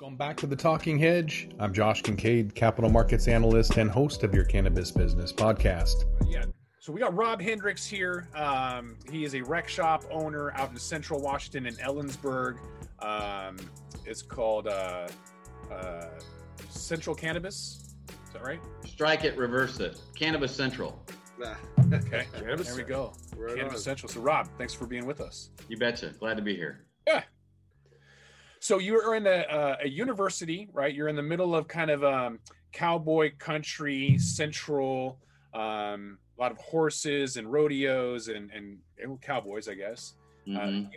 Welcome back to the Talking Hedge. I'm Josh Kincaid, capital markets analyst and host of your cannabis business podcast. Yeah. So we got Rob Hendricks here. Um, he is a rec shop owner out in Central Washington in Ellensburg. Um, it's called uh, uh, Central Cannabis. Is that right? Strike it, reverse it. Cannabis Central. Okay. Cannabis There we go. Right Cannabis on. Central. So Rob, thanks for being with us. You betcha. Glad to be here. So you are in a, uh, a university, right? You're in the middle of kind of um, cowboy country, central, um, a lot of horses and rodeos and, and, and cowboys, I guess. Mhm.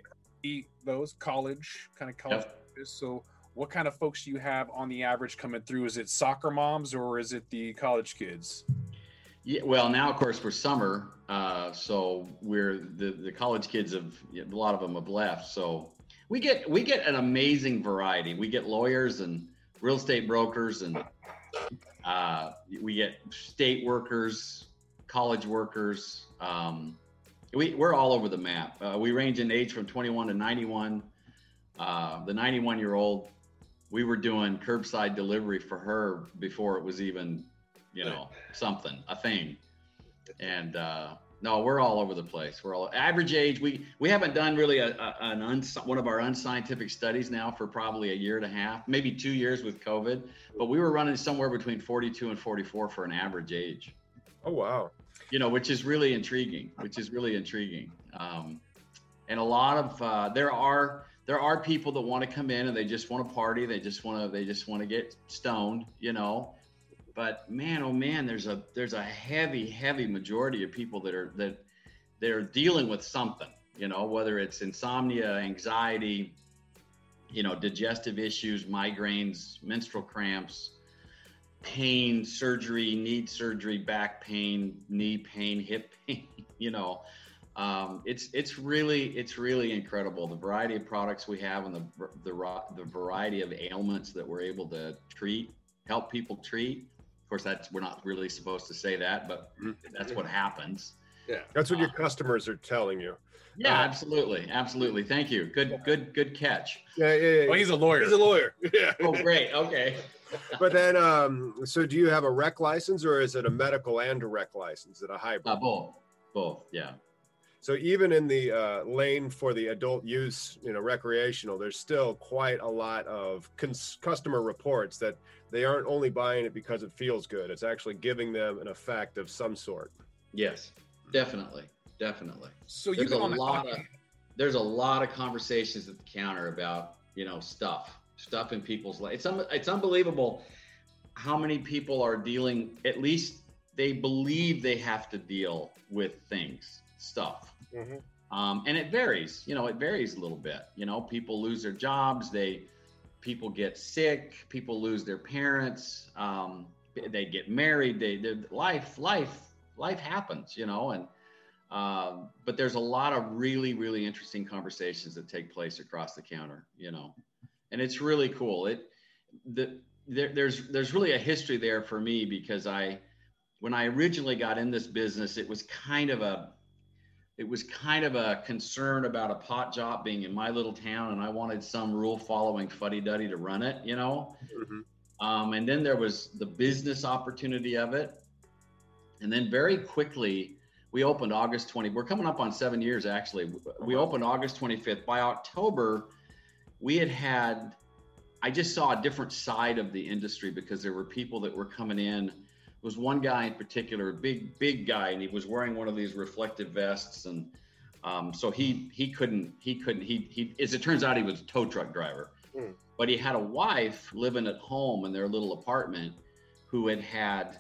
Uh, those college kind of college. campus. So what kind of folks do you have on the average coming through? Is it soccer moms or is it the college kids? Yeah, well, now of course we're summer, uh, so we're the the college kids have a lot of them have left. So we get we get an amazing variety. We get lawyers and real estate brokers, and uh, we get state workers, college workers. Um, we we're all over the map. Uh, we range in age from 21 to 91. Uh, the 91 year old, we were doing curbside delivery for her before it was even you know something a thing and uh no we're all over the place we're all average age we we haven't done really a, a an uns, one of our unscientific studies now for probably a year and a half maybe two years with covid but we were running somewhere between 42 and 44 for an average age Oh wow. you know, which is really intriguing, which is really intriguing. Um, and a lot of uh, there are there are people that want to come in and they just want to party, they just want to they just want to get stoned, you know. But man, oh man, there's a there's a heavy heavy majority of people that are that they're dealing with something, you know, whether it's insomnia, anxiety, you know, digestive issues, migraines, menstrual cramps, pain, surgery, need surgery, back pain, knee pain, hip pain, you know. Um, it's it's really it's really incredible the variety of products we have and the the the variety of ailments that we're able to treat, help people treat. Of course, that's we're not really supposed to say that, but that's what happens. Yeah. That's what your customers are telling you. Yeah, Uh, absolutely, absolutely. Thank you. Good, good, good catch. Yeah, yeah, yeah. Well, he's a lawyer. He's a lawyer. Yeah. Oh, great. Okay. but then, um, so do you have a rec license or is it a medical and a rec license? Is it a hybrid? Uh, both, both. Yeah. So even in the uh, lane for the adult use, you know, recreational, there's still quite a lot of cons- customer reports that they aren't only buying it because it feels good. It's actually giving them an effect of some sort. Yes, definitely, definitely. So you've there's a on the lot of there's a lot of conversations at the counter about you know stuff stuff in people's life it's un- it's unbelievable how many people are dealing at least they believe they have to deal with things stuff. Um, and it varies you know it varies a little bit. You know people lose their jobs they people get sick people lose their parents um, they get married they, they life life life happens you know and um, but there's a lot of really really interesting conversations that take place across the counter you know and it's really cool. It the there, there's there's really a history there for me because i when i originally got in this business it was kind of a it was kind of a concern about a pot job being in my little town and i wanted some rule following fuddy-duddy to run it you know? Um, and then there was the business opportunity of it. And then very quickly we opened august 20 we're coming up on seven years actually. We opened august 25th by october we had had i just saw a different side of the industry because there were people that were coming in was one guy in particular a big big guy and he was wearing one of these reflective vests and um, so he he couldn't he couldn't he he as it turns out he was a tow truck driver. Hmm. but he had a wife living at home in their little apartment who had had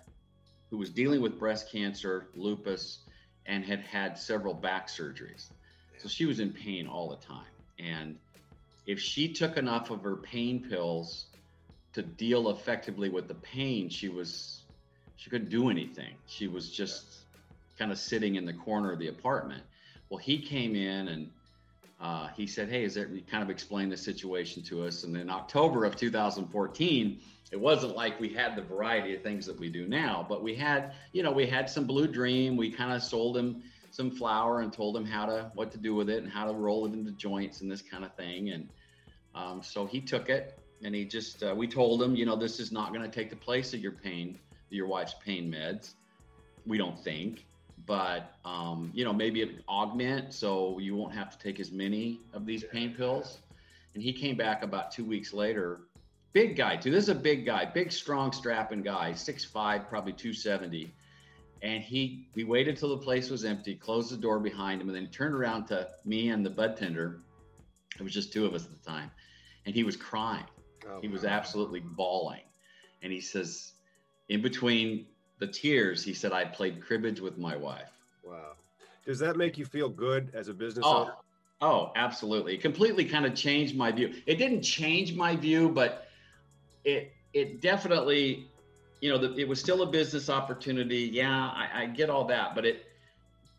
who was dealing with breast cancer lupus and had had several back surgeries. So she was in pain all the time. And if she took enough of her pain pills to deal effectively with the pain she was she couldn't do anything. She was just kind of sitting in the corner of the apartment. Well he came in and uh, he said hey is that he kind of explained the situation to us. And in october of 2014 it wasn't like we had the variety of things that we do now but we had you know we had some blue dream. We kind of sold him some flour and told him how to what to do with it and how to roll it into joints and this kind of thing. And um, so he took it and he just uh, we told him, you know, this is not going to take the place of your pain, your wife's pain meds. We don't think, but um, you know, maybe it augment so you won't have to take as many of these pain pills. And he came back about two weeks later. Big guy too. This is a big guy, big, strong, strapping guy, 6'5", probably 270 and he we waited till the place was empty closed the door behind him and then he turned around to me and the bud tender it was just two of us at the time and he was crying oh, he was absolutely bawling and he says in between the tears he said i played cribbage with my wife wow does that make you feel good as a business oh, owner oh absolutely it completely kind of changed my view it didn't change my view but it it definitely you know, the, it was still a business opportunity. Yeah, I, I get all that, but it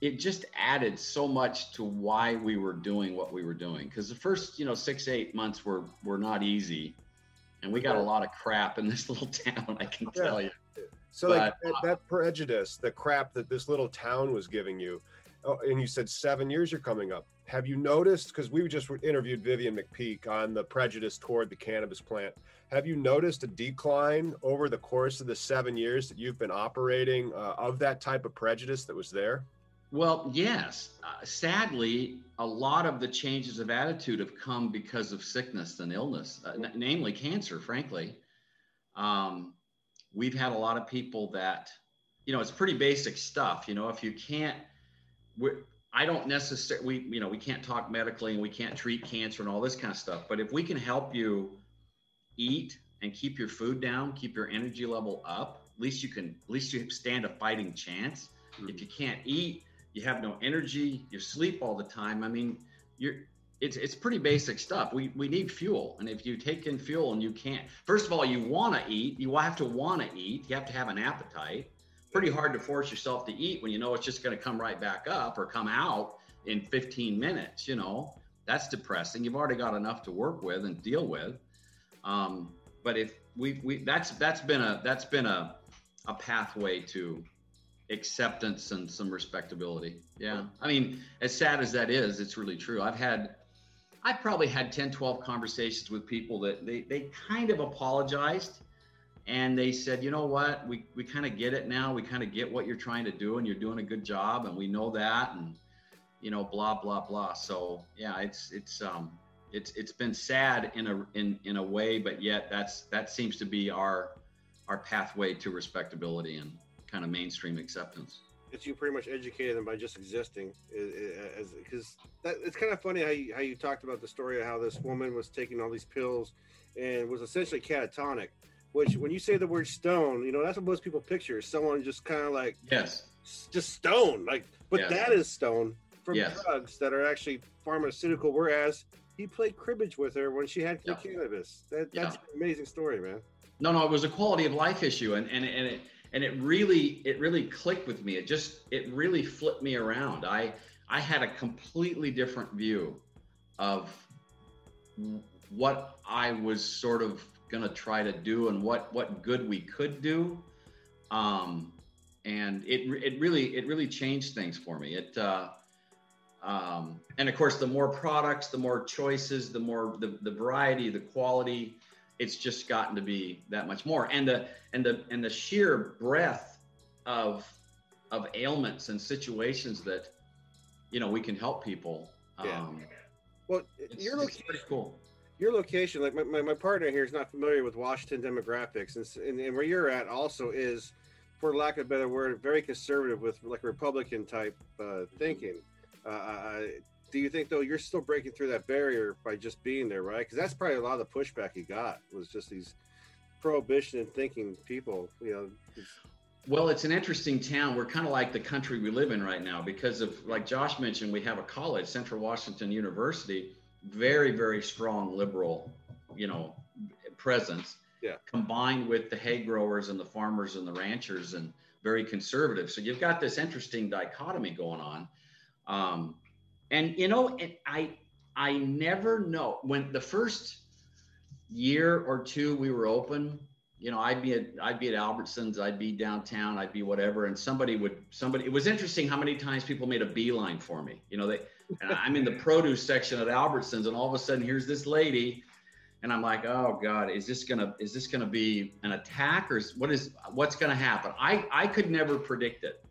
it just added so much to why we were doing what we were doing. Because the first, you know, six eight months were were not easy, and we got a lot of crap in this little town. I can yeah. tell you. So but, like that, uh, that, prejudice, the crap that this little town was giving you, oh, and you said seven years you're coming up. Have you noticed? Because we just interviewed Vivian McPeak on the prejudice toward the cannabis plant. Have you noticed a decline over the course of the seven years that you've been operating uh, of that type of prejudice that was there? Well, yes. Uh, sadly, a lot of the changes of attitude have come because of sickness and illness, uh, n- namely cancer, frankly. Um, we've had a lot of people that, you know, it's pretty basic stuff. You know, if you can't, I don't necessarily, we, you know, we can't talk medically and we can't treat cancer and all this kind of stuff. But if we can help you eat and keep your food down, keep your energy level up, at least you can, at least you stand a fighting chance. Mm-hmm. If you can't eat, you have no energy, you sleep all the time. I mean, you're, it's, it's pretty basic stuff. We, we need fuel. And if you take in fuel and you can't, first of all, you want to eat, you have to want to eat, you have to have an appetite. Pretty hard to force yourself to eat when you know it's just going to come right back up or come out in 15 minutes. You know, that's depressing. You've already got enough to work with and deal with. Um, but if we, we that's that's been a that's been a a pathway to acceptance and some respectability. Yeah. I mean, as sad as that is, it's really true. I've had I've probably had 10, 12 conversations with people that they, they kind of apologized and they said, you know what, we, we kind of get it now. We kind of get what you're trying to do and you're doing a good job and we know that and you know, blah, blah, blah. So yeah, it's, it's, um, it's it's been sad in a in in a way, but yet that's that seems to be our our pathway to respectability and kind of mainstream acceptance. It's you pretty much educated them by just existing, as because that it's kind of funny how you how you talked about the story of how this woman was taking all these pills and was essentially catatonic. Which, when you say the word stone, you know that's what most people picture someone just kind of like yes, just stone. Like, but yes. that is stone from yes. drugs that are actually pharmaceutical, whereas he played cribbage with her when she had yeah. cannabis. That, that's yeah. an amazing story, man. No, no, it was a quality of life issue, and and and it and it really it really clicked with me. It just it really flipped me around. I I had a completely different view of what I was sort of gonna try to do and what what good we could do. Um, and it it really it really changed things for me. It uh, um, and of course, the more products, the more choices, the more the, the variety, the quality, it's just gotten to be that much more. And the and the and the sheer breadth of of ailments and situations that you know we can help people. Yeah. Um, well, your location, pretty cool. Your location, like my, my, my, partner here is not familiar with Washington demographics, and, and, and where you're at also is, for lack of a better word, very conservative with like Republican type uh, thinking. Uh, do you think though you're still breaking through that barrier by just being there, right? Because that's probably a lot of the pushback he got was just these prohibition and thinking people. You know. Well, it's an interesting town. We're kind of like the country we live in right now because of, like Josh mentioned, we have a college, Central Washington University, very, very strong liberal, you know, presence. Yeah. Combined with the hay growers and the farmers and the ranchers and very conservative. So you've got this interesting dichotomy going on. Um, and you know, I I never know when the first year or two we were open. You know, I'd be at I'd be at Albertsons, I'd be downtown, I'd be whatever, and somebody would somebody. It was interesting how many times people made a beeline for me. You know, they. I'm in the produce section at Albertsons, and all of a sudden, here's this lady and I'm like, oh God, is this gonna is this gonna be an attack or what is what's gonna happen? I I could never predict it,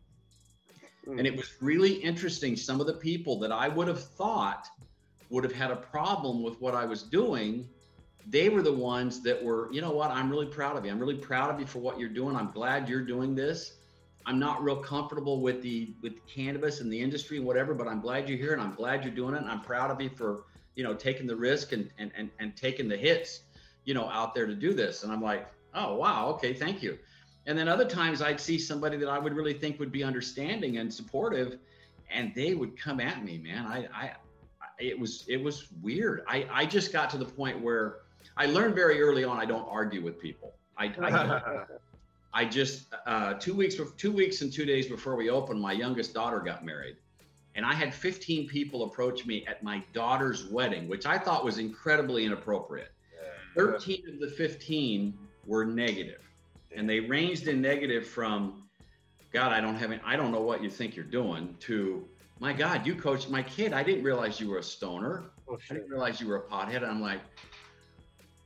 And it was really interesting. Some of the people that I would have thought would have had a problem with what I was doing, they were the ones that were, you know what, I'm really proud of you. I'm really proud of you for what you're doing. I'm glad you're doing this. I'm not real comfortable with the with cannabis and the industry and whatever, but I'm glad you're here and I'm glad you're doing it. And I'm proud of you for, you know, taking the risk and and and, and taking the hits, you know, out there to do this. And I'm like, oh wow, okay, thank you. And then other times I'd see somebody that I would really think would be understanding and supportive, and they would come at me, man. I, I, it was, it was weird. I, I just got to the point where I learned very early on I don't argue with people. I, I. I just uh, two weeks, two weeks and two days before we opened, my youngest daughter got married, and I had 15 people approach me at my daughter's wedding, which I thought was incredibly inappropriate. 13 of the 15 were negative and they ranged in negative from god i don't have any, i don't know what you think you're doing to my god you coached my kid. I didn't realize you were a stoner. Oh, i didn't realize you were a pothead. I'm like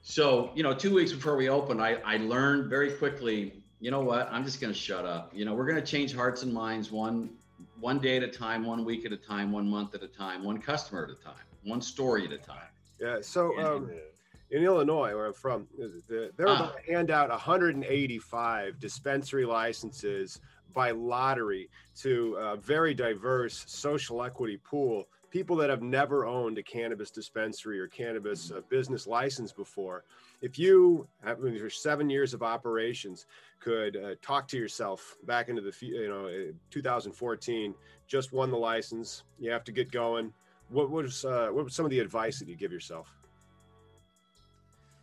so you know two weeks before we opened i, I learned very quickly you know what? I'm just going to shut up. You know we're going to change hearts and minds one one day at a time one week at a time one month at a time one customer at a time one story at a time. Yeah. So um, in Illinois, where I'm from, they're Ah. about to hand out 185 dispensary licenses by lottery to a very diverse social equity pool. People that have never owned a cannabis dispensary or cannabis uh, business license before. If you have in your seven years of operations could uh, talk to yourself back into the you know uh, 2014, just won the license. You have to get going. What was uh, what was some of the advice that you give yourself?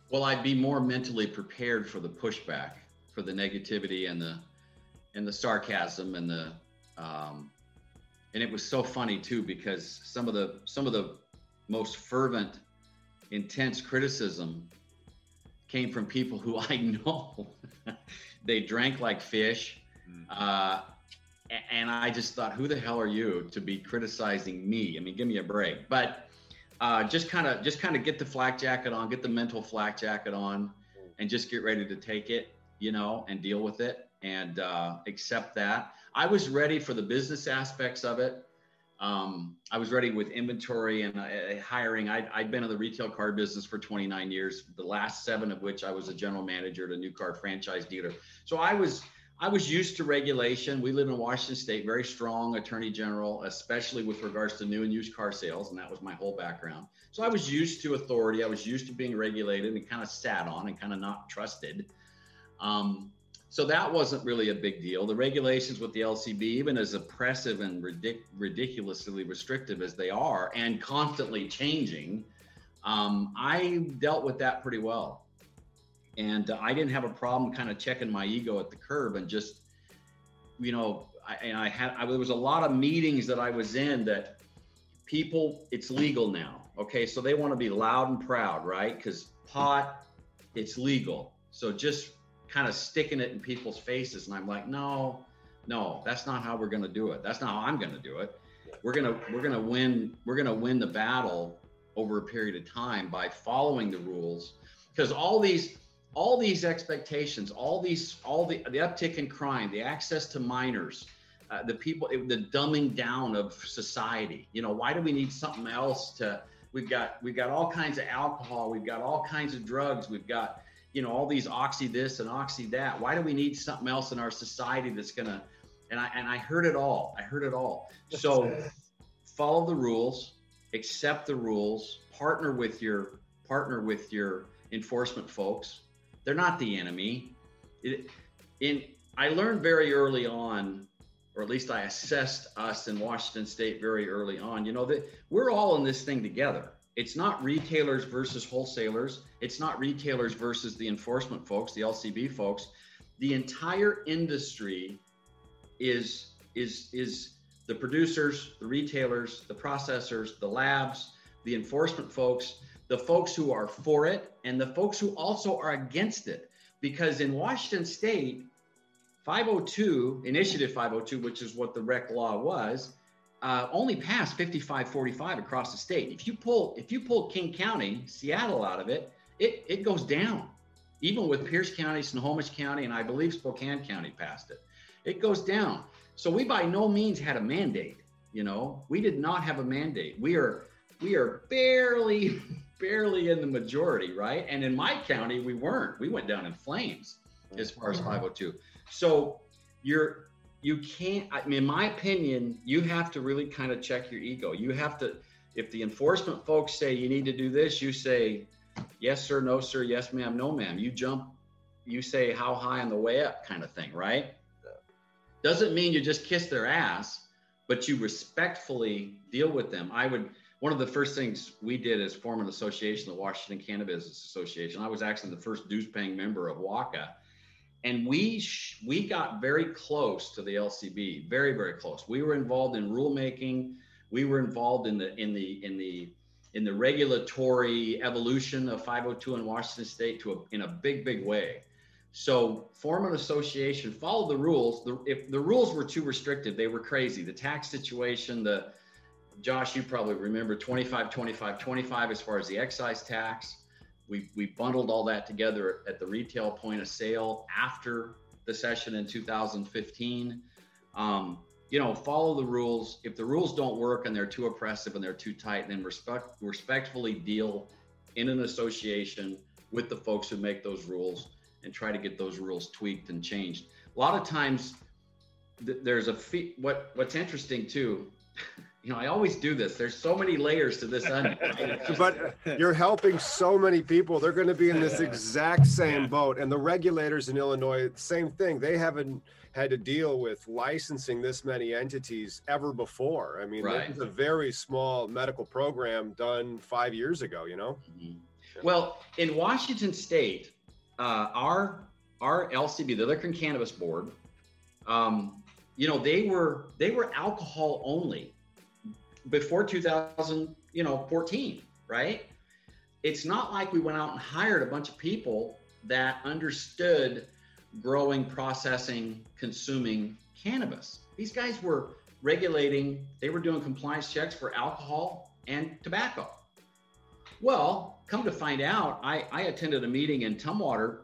Well, I'd be more mentally prepared for the pushback, for the negativity and the and the sarcasm and the um, and it was so funny too because some of the some of the most fervent, intense criticism came from people who I know. they drank like fish, uh, and I just thought, who the hell are you to be criticizing me? I mean, give me a break. But uh, just kind of just kind of get the flak jacket on, get the mental flak jacket on, and just get ready to take it, you know, and deal with it and uh, accept that. I was ready for the business aspects of it. Um, I was ready with inventory and uh, hiring. I'd, I'd been in the retail card business for 29 years, the last seven of which I was a general manager at a new card franchise dealer. So I was I was used to regulation. We live in Washington State, very strong attorney general, especially with regards to new and used car sales, and that was my whole background. So I was used to authority. I was used to being regulated and kind of sat on and kind of not trusted. Um, so that wasn't really a big deal. The regulations with the LCB, even as oppressive and ridic- ridiculously restrictive as they are, and constantly changing, um, I dealt with that pretty well and I didn't have a problem kind of checking my ego at the curb and just, you know, I, and I had I, there was a lot of meetings that I was in that people it's legal now, okay, so they want to be loud and proud, right? Because pot, it's legal, so just kind of sticking it in people's faces, and I'm like, no, no, that's not how we're going to do it. That's not how I'm going to do it. We're gonna we're gonna win we're gonna win the battle over a period of time by following the rules because all these all these expectations, all these, all the the uptick in crime, the access to minors, uh, the people, the dumbing down of society. You know, why do we need something else to? We've got we've got all kinds of alcohol, we've got all kinds of drugs, we've got you know all these oxy this and oxy that. Why do we need something else in our society that's gonna? And I and I heard it all. I heard it all. So follow the rules, accept the rules, partner with your partner with your enforcement folks they're not the enemy. It, in I learned very early on, or at least I assessed us in Washington State very early on. You know that we're all in this thing together. It's not retailers versus wholesalers. It's not retailers versus the enforcement folks, the LCB folks. The entire industry is is is the producers, the retailers, the processors, the labs, the enforcement folks the folks who are for it and the folks who also are against it. Because in Washington State, 502, Initiative 502, which is what the rec law was, uh, only passed 55-45 across the state. If you pull if you pull King County, Seattle out of it, it, it goes down. Even with Pierce County, Snohomish County, and I believe Spokane County passed it. It goes down. So we by no means had a mandate. You know, we did not have a mandate. We are we are barely barely in the majority, right? And in my county, we weren't. We went down in flames as far as mm-hmm. 502. So you're you can't. I mean, in my opinion, you have to really kind of check your ego. You have to. If the enforcement folks say you need to do this, you say yes sir, no sir, yes ma'am, no ma'am. You jump. You say how high on the way up, kind of thing, right? Doesn't mean you just kiss their ass, but you respectfully deal with them. I would one of the first things we did is form an association, the Washington Cannabis Association. I was actually the first dues paying member of WACA. And we sh- we got very close to the LCB, very very close. We were involved in rulemaking. We were involved in the in the in the in the regulatory evolution of 502 in Washington State to a, in a big big way. So form an association, follow the rules. The, if the rules were too restrictive, they were crazy. The tax situation, the Josh, you probably remember 25, 25, 25 as far as the excise tax. We, we bundled all that together at the retail point of sale after the session in 2015. Um, you know, follow the rules. If the rules don't work and they're too oppressive and they're too tight, then respect, respectfully deal in an association with the folks who make those rules and try to get those rules tweaked and changed. A lot of times, th- there's a fee- what What's interesting too. You know, I always do this. There's so many layers to this onion. but you're helping so many people. They're going to be in this exact same boat. And the regulators in Illinois, same thing. They haven't had to deal with licensing this many entities ever before. I mean, Right. this is a very small medical program done five years ago, you know? Mhm. Well, in Washington State, uh, our our LCB, the Liquor and Cannabis Board, um, you know, they were they were alcohol only before 2000, you know, 14, right? It's not like we went out and hired a bunch of people that understood growing, processing, consuming cannabis. These guys were regulating, they were doing compliance checks for alcohol and tobacco. Well, come to find out, I, I attended a meeting in Tumwater.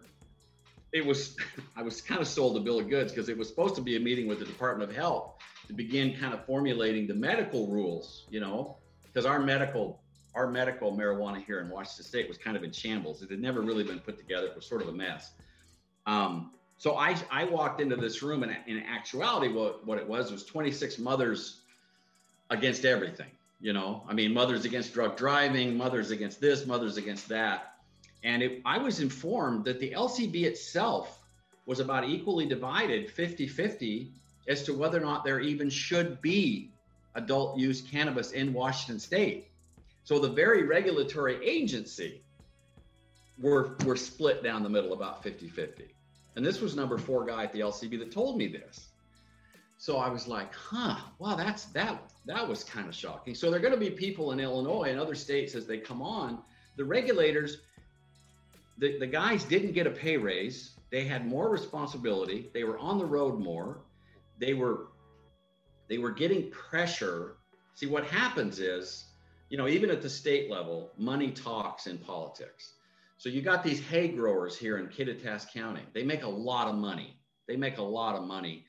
It was, I was kind of sold a bill of goods because it was supposed to be a meeting with the Department of Health to begin kind of formulating the medical rules, you know, because our medical, our medical marijuana here in Washington State was kind of in shambles. It had never really been put together. It was sort of a mess. Um, so I, I walked into this room and in actuality, what, what it was was 26 mothers against everything. You know, I mean, mothers against drug driving, mothers against this, mothers against that. And it, I was informed that the LCB itself was about equally divided 50 50 as to whether or not there even should be adult use cannabis in Washington state. So the very regulatory agency were, were split down the middle about 50 50. And this was number four guy at the LCB that told me this. So I was like, huh, wow, that's that that was kind of shocking. So there are going to be people in Illinois and other states as they come on, the regulators, the, the guys didn't get a pay raise. They had more responsibility. They were on the road more. They were they were getting pressure. See what happens is, you know, even at the state level, money talks in politics. So you got these hay growers here in Kittitas County. They make a lot of money. They make a lot of money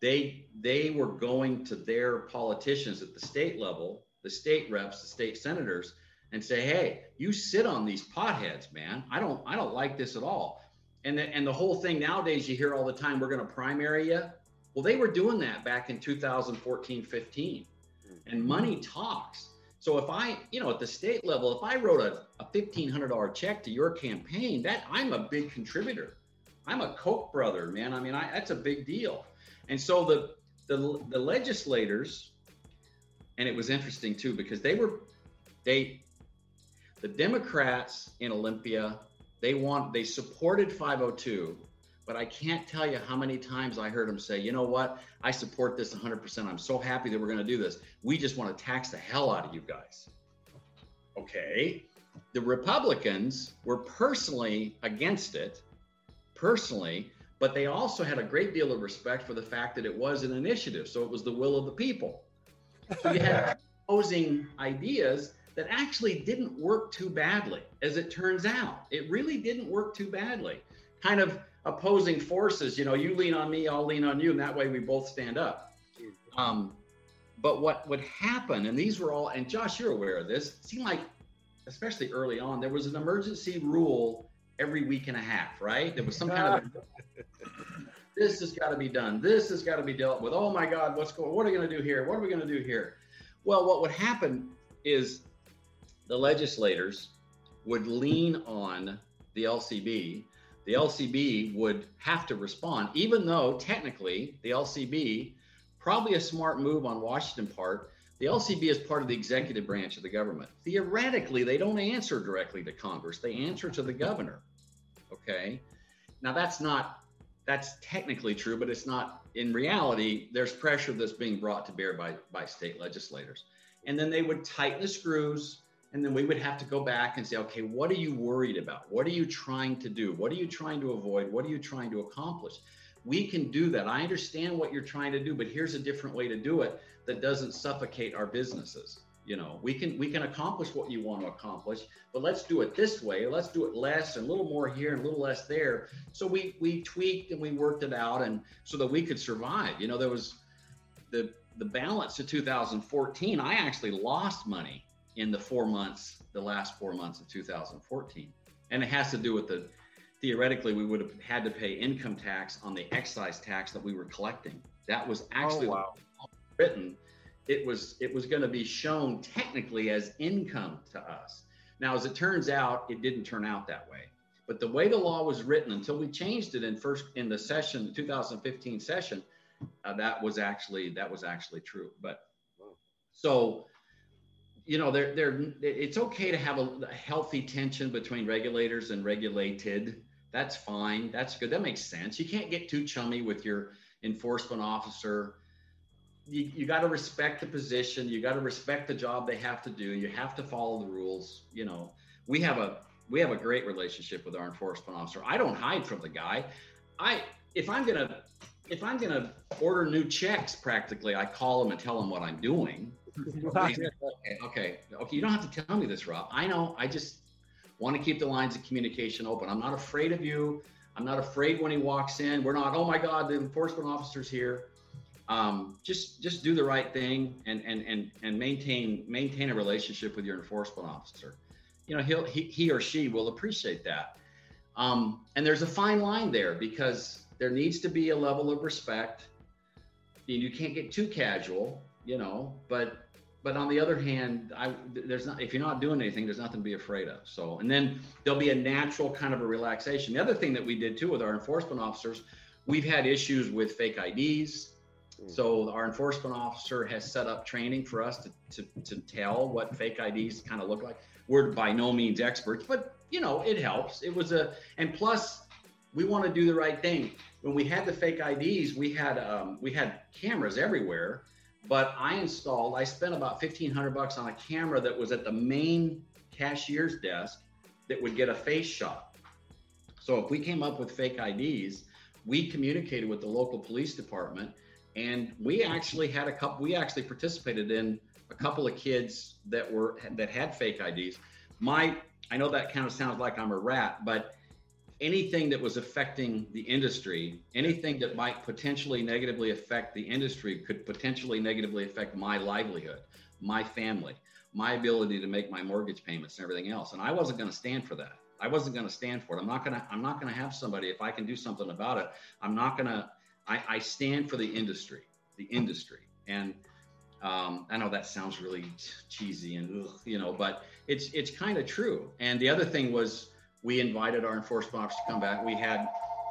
they they were going to their politicians at the state level, the state reps, the state senators, and say, "Hey, you sit on these potheads, man. I don't I don't like this at all." And the, and the whole thing nowadays, you hear all the time, "We're going to primary you." Well, they were doing that back in 2014, 15, and mm-hmm. money talks. So if I, you know, at the state level, if I wrote a, a $1,500 check to your campaign, that I'm a big contributor. I'm a Koch brother, man. I mean, I, that's a big deal. And so the, the the legislators, and it was interesting too because they were they the Democrats in Olympia they want they supported 502, but I can't tell you how many times I heard them say, you know what, I support this 100%. I'm so happy that we're going to do this. We just want to tax the hell out of you guys. Okay. The Republicans were personally against it, personally, but they also had a great deal of respect for the fact that it was an initiative. So it was the will of the people. So you had opposing ideas that actually didn't work too badly, as it turns out. It really didn't work too badly. Kind of opposing forces, you know, you lean on me, I'll lean on you, and that way we both stand up. Um, but what would happen, and these were all, and Josh, you're aware of this, it seemed like, especially early on, there was an emergency rule every week and a half, right? There was some kind of this has got to be done. This has got to be dealt with. Oh my God, what's going? What are we going to do here? What are we going to do here? Well, what would happen is the legislators would lean on the LCB. The LCB would have to respond, even though technically the LCB, probably a smart move on Washington part. The LCB is part of the executive branch of the government. Theoretically, they don't answer directly to Congress. They answer to the governor. Okay. Now that's not that's technically true, but it's not in reality. There's pressure that's being brought to bear by by state legislators, and then they would tighten the screws, and then we would have to go back and say, okay, what are you worried about? What are you trying to do? What are you trying to avoid? What are you trying to accomplish? We can do that. I understand what you're trying to do, but here's a different way to do it that doesn't suffocate our businesses you know we can we can accomplish what you want to accomplish but let's do it this way let's do it less and a little more here and a little less there so we we tweaked and we worked it out and so that we could survive you know there was the the balance to 2014 i actually lost money in the four months the last four months of 2014 and it has to do with the theoretically we would have had to pay income tax on the excise tax that we were collecting that was actually oh, wow. written it was it was going to be shown technically as income to us. Now, as it turns out, it didn't turn out that way. But the way the law was written, until we changed it in first in the session, the 2015 session, uh, that was actually that was actually true. But so, you know, it's okay to have a, a healthy tension between regulators and regulated. That's fine. That's good. That makes sense. You can't get too chummy with your enforcement officer you, you got to respect the position. You got to respect the job they have to do. You have to follow the rules. You know, we have a we have a great relationship with our enforcement officer. I don't hide from the guy. I if I'm gonna if I'm gonna order new checks, practically, I call him and tell him what I'm doing. okay, okay. You don't have to tell me this, Rob. I know. I just want to keep the lines of communication open. I'm not afraid of you. I'm not afraid when he walks in. We're not. Oh my God, the enforcement officer's here um, just just do the right thing and and and and maintain maintain a relationship with your enforcement officer. You know, he'll he, he or she will appreciate that. Um, and there's a fine line there because there needs to be a level of respect. You can't get too casual, you know, but but on the other hand, I there's not if you're not doing anything, there's nothing to be afraid of. So and then there'll be a natural kind of a relaxation. The other thing that we did too with our enforcement officers, we've had issues with fake IDs Mm. So our enforcement officer has set up training for us to, to, to tell what fake IDs kind of look like. We're by no means experts, but you know, it helps. It was a, and plus we want to do the right thing. When we had the fake IDs, we had, um, we had cameras everywhere, but I installed, I spent about 1500 bucks on a camera that was at the main cashier's desk that would get a face shot. So if we came up with fake IDs, we communicated with the local police department and we actually had a couple we actually participated in a couple of kids that were that had fake ids my i know that kind of sounds like i'm a rat but anything that was affecting the industry anything that might potentially negatively affect the industry could potentially negatively affect my livelihood my family my ability to make my mortgage payments and everything else and i wasn't going to stand for that i wasn't going to stand for it i'm not going to i'm not going to have somebody if i can do something about it i'm not going to I, stand for the industry, the industry. And um, I know that sounds really cheesy and ugh, you know, but it's it's kind of true. And the other thing was we invited our enforcement officers to come back. We had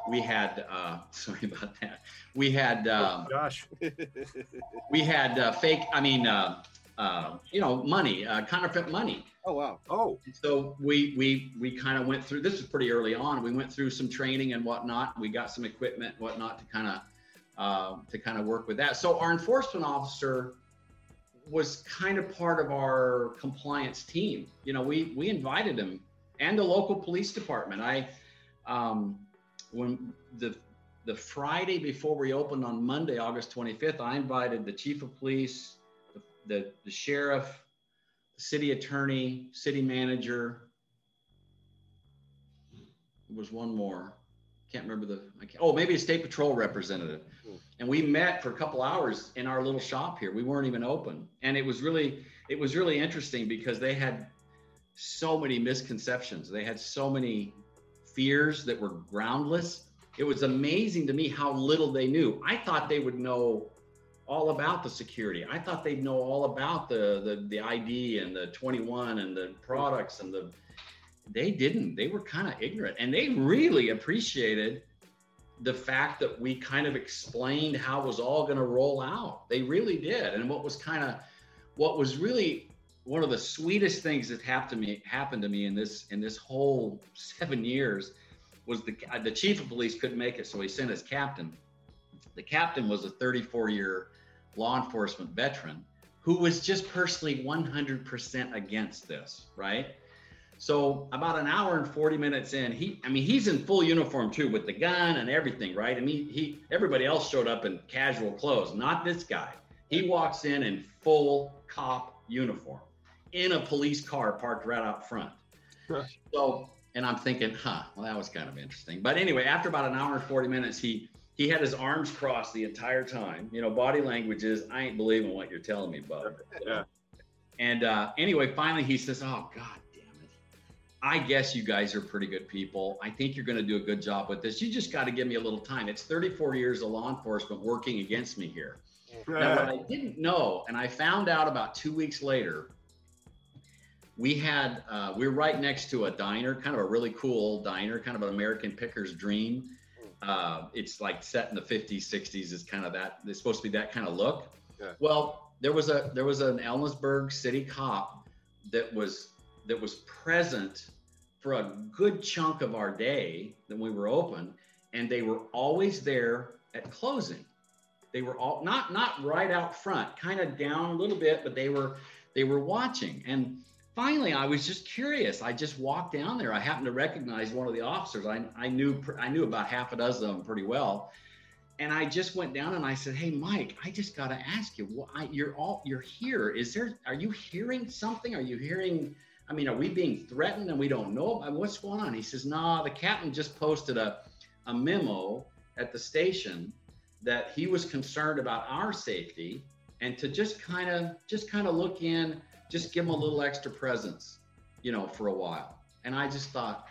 we had uh, sorry about that. We had um, oh, gosh, we had uh, fake. I mean, uh, uh, you know, money, uh, counterfeit money. Oh wow! Oh, so we we we kind of went through. This was pretty early on. We went through some training and whatnot. We got some equipment, and whatnot, to kind of uh, to kind of work with that. So our enforcement officer was kind of part of our compliance team. You know, we we invited him and the local police department. I um, when the the Friday before we opened on Monday, August 25th, I invited the chief of police, the, the, the sheriff, city attorney, city manager. There was one more. Can't remember the. I can't, oh, maybe a state patrol representative. And we met for a couple hours in our little shop here. We weren't even open, and it was really it was really interesting because they had so many misconceptions. They had so many fears that were groundless. It was amazing to me how little they knew. I thought they would know all about the security. I thought they'd know all about the the, the ID and the 21 and the products and the they didn't. They were kind of ignorant and they really appreciated the fact that we kind of explained how it was all going to roll out. They really did. And what was kind of what was really one of the sweetest things that happened to me happened to me in this in this whole 7 years was the the chief of police couldn't make it so he sent his captain. The captain was a 34 year law enforcement veteran who was just personally 100% against this, right? So about an hour and 40 minutes in, he I mean he's in full uniform too with the gun and everything, right? I mean he everybody else showed up in casual clothes, not this guy. He walks in in full cop uniform in a police car parked right out front. so and I'm thinking, huh, well that was kind of interesting. But anyway, after about an hour and 40 minutes, he he had his arms crossed the entire time. You know, body language is, I ain't believing what you're telling me, bud. Yeah. And uh, anyway, finally he says, oh God damn it. I guess you guys are pretty good people. I think you're going to do a good job with this. You just got to give me a little time. It's 34 years of law enforcement working against me here. Now, what I didn't know, and I found out about two weeks later, we had uh, we were right next to a diner, kind of a really cool diner, kind of an American picker's dream. Uh, it's like set in the 50s, 60s. It's kind of that. It's supposed to be that kind of look. Yeah. Well, there was a there was an Ellensburg city cop that was that was present for a good chunk of our day that we were open and they were always there at closing they were all not not right out front kind of down a little bit but they were they were watching and finally i was just curious. I just walked down there. I happened to recognize one of the officers. I, I knew i knew about half a dozen of them pretty well. And i just went down and i said hey mike i just got to ask you why you're all you're here. Is there are you hearing something? Are you hearing I mean, are we being threatened and we don't know? I mean, what's going on? He says, nah, the captain just posted a, a memo at the station that he was concerned about our safety and to just kind of just kind of look in, just give him a little extra presence, you know, for a while. And I just thought,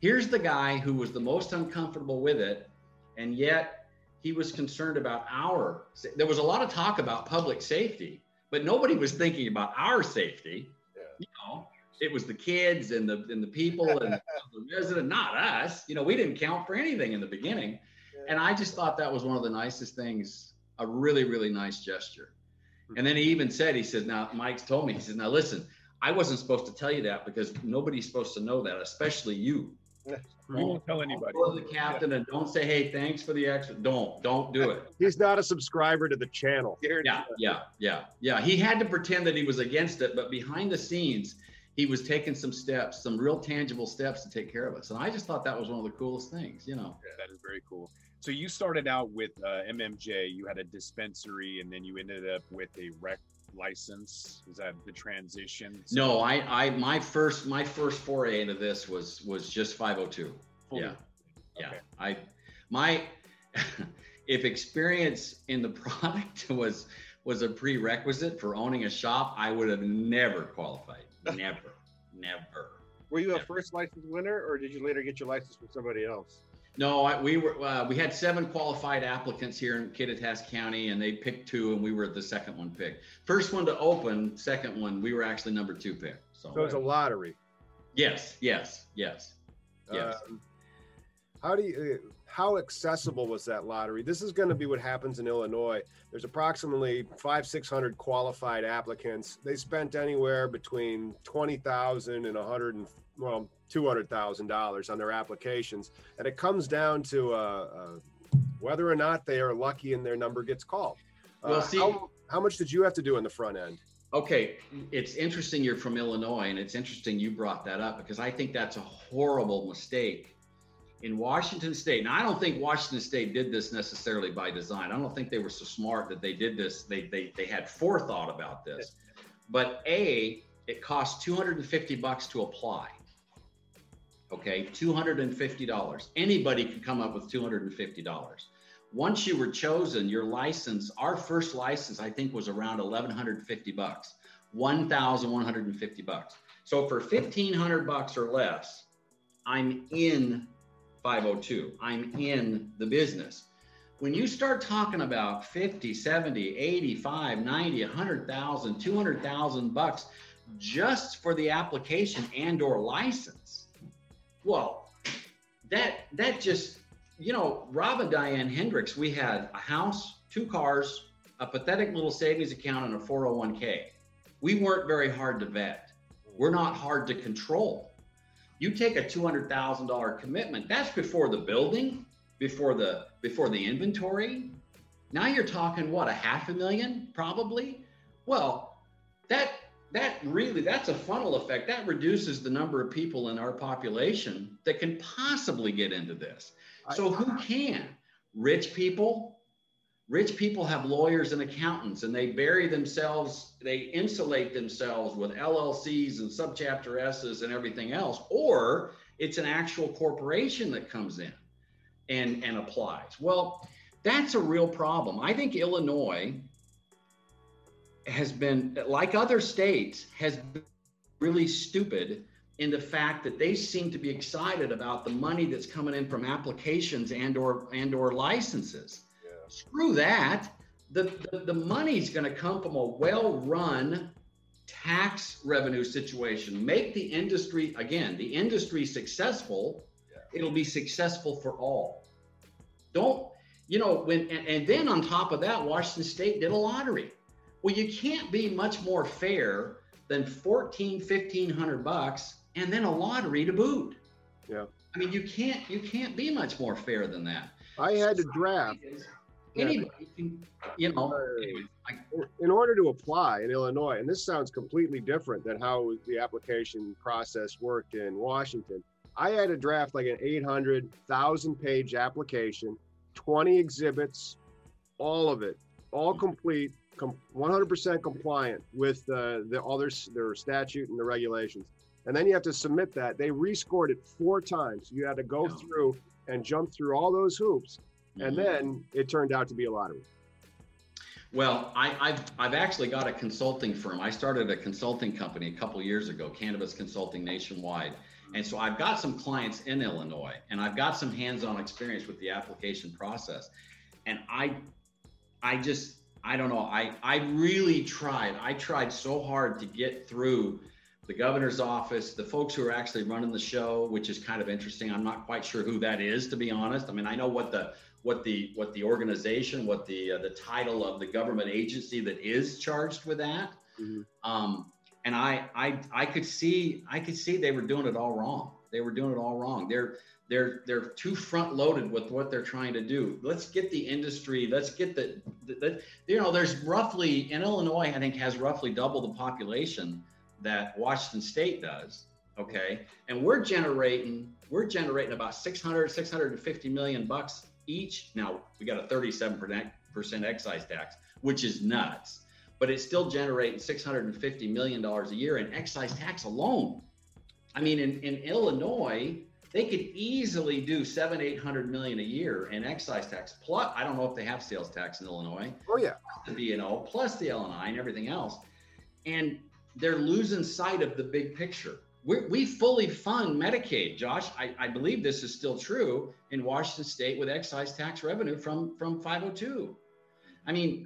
here's the guy who was the most uncomfortable with it, and yet he was concerned about our. There was a lot of talk about public safety, but nobody was thinking about our safety. Yeah. You know, it was the kids and the and the people and the resident, not us. You know, we didn't count for anything in the beginning. And I just thought that was one of the nicest things, a really, really nice gesture. Hmm. And then he even said, he said, now Mike's told me, he said, now listen, I wasn't supposed to tell you that because nobody's supposed to know that, especially you. We won't tell anybody. Don't go to the captain and don't say, hey, thanks for the extra. Don't, don't do it. He's not a subscriber to the channel. Yeah, yeah, yeah, yeah. He had to pretend that he was against it, but behind the scenes, he was taking some steps, some real tangible steps to take care of us. And I just thought that was one of the coolest things, you know. Yeah, that is very cool. So you started out with uh, MMJ, you had a dispensary, and then you ended up with a rec license. Is that the transition? So no, I, I, my first, my first foray into this was was just 502. Fully. Yeah, yeah. I, my, if experience in the product was was a prerequisite for owning a shop, I would have never qualified. Never, never. Were you never. a first license winner, or did you later get your license from somebody else? No, I, we were. Uh, we had seven qualified applicants here in Kittitas County, and they picked two, and we were the second one picked. First one to open, second one, we were actually number two picked. So, so it's a lottery. Yes, yes, yes, yes. Um, how do you? How accessible was that lottery? This is going to be what happens in Illinois. There's approximately five, 600 qualified applicants. They spent anywhere between 20,000 and a 100 and well, $200,000 on their applications. And it comes down to uh, uh, whether or not they are lucky and their number gets called. Uh, well, see, how, how much did you have to do in the front end? Okay, it's interesting you're from Illinois, and it's interesting you brought that up because I think that's a horrible mistake in Washington State. Now, I don't think Washington State did this necessarily by design. I don't think they were so smart that they did this. They they they had forethought about this. But a it costs 250 bucks to apply. Okay, $250. Anybody can come up with $250. Once you were chosen, your license, our first license, I think was around 1150 bucks, 1150 bucks. So for 1500 bucks or less, I'm in 502. I'm in the business. When you start talking about 50, 70, 85, 90, 100,000, 200,000 bucks just for the application and or license, well, that that just you know, Rob and Diane Hendricks, we had a house, two cars, a pathetic little savings account, and a 401k. We weren't very hard to vet. We're not hard to control. You take a $200,000 commitment, that's before the building, before the before the inventory. Now you're talking what, a half a million probably? Well, that that really that's a funnel effect. That reduces the number of people in our population that can possibly get into this. So who can? Rich people. Rich people have lawyers and accountants, and they bury themselves, they insulate themselves with LLCs and subchapter S's and everything else, or it's an actual corporation that comes in and, and applies. Well, that's a real problem. I think Illinois has been, like other states, has been really stupid in the fact that they seem to be excited about the money that's coming in from applications and or and or licenses. Screw that. The, the, the money's going to come from a well-run tax revenue situation. Make the industry again, the industry successful. Yeah. It'll be successful for all. Don't you know when and, and then on top of that, Washington State did a lottery. Well, you can't be much more fair than 14 1500 bucks and then a lottery to boot. Yeah. I mean, you can't you can't be much more fair than that. I had to draft. Anybody can, you know. in order to apply in Illinois, and this sounds completely different than how the application process worked in Washington. I had to draft like an 800,000 page application, 20 exhibits, all of it, all complete, com- 100% compliant with uh, the all their, statute and the regulations and then you have to submit that. They rescored it four times. You had to go yeah. through and jump through all those hoops, mm-hmm. And mm-hmm. then it turned out to be a lottery. Well, I, have I've actually got a consulting firm. I started a consulting company a couple years ago, Cannabis Consulting Nationwide. And so I've got some clients in Illinois and I've got some hands-on experience with the application process. And I I just I don't know. I I really tried. I tried so hard to get through the governor's office, the folks who are actually running the show, which is kind of interesting. I'm not quite sure who that is, to be honest. I mean, I know what the what the what the organization, what the uh, the title of the government agency that is charged with that. Mm-hmm. Um, and I I I could see I could see they were doing it all wrong. They were doing it all wrong. They're they're they're too front loaded with what they're trying to do. Let's get the industry. Let's get the, the, the you know there's roughly in Illinois I think has roughly double the population that Washington State does. Okay. And we're generating, we're generating about 600, 650 million bucks each. Now we got a 37% excise tax, which is nuts, but it's still generating 650 million dollars a year in excise tax alone. I mean, in, in Illinois, they could easily do seven, eight hundred million a year in excise tax. Plus, I don't know if they have sales tax in Illinois. Oh yeah, the B&O plus the L&I and everything else. And they're losing sight of the big picture. We we fully fund Medicaid, Josh. I, I believe this is still true in Washington State with excise tax revenue from from 502. I mean,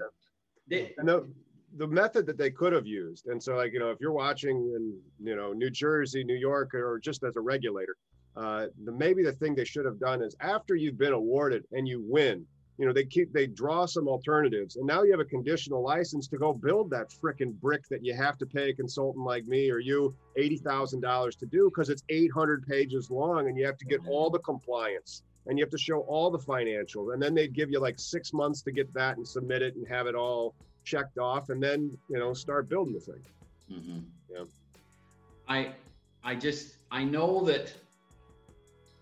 they, the, the method that they could have used, and so like you know, if you're watching in you know New Jersey, New York, or just as a regulator, uh, the maybe the thing they should have done is after you've been awarded and you win, you know they keep they draw some alternatives. And now you have a conditional license to go build that freaking brick that you have to pay a consultant like me or you $80,000 to do because it's 800 pages long and you have to get all the compliance and you have to show all the financials. And then they'd give you like 6 months to get that and submit it and have it all checked off and then you know start building the thing. Mm-hmm. yeah. I i just i know that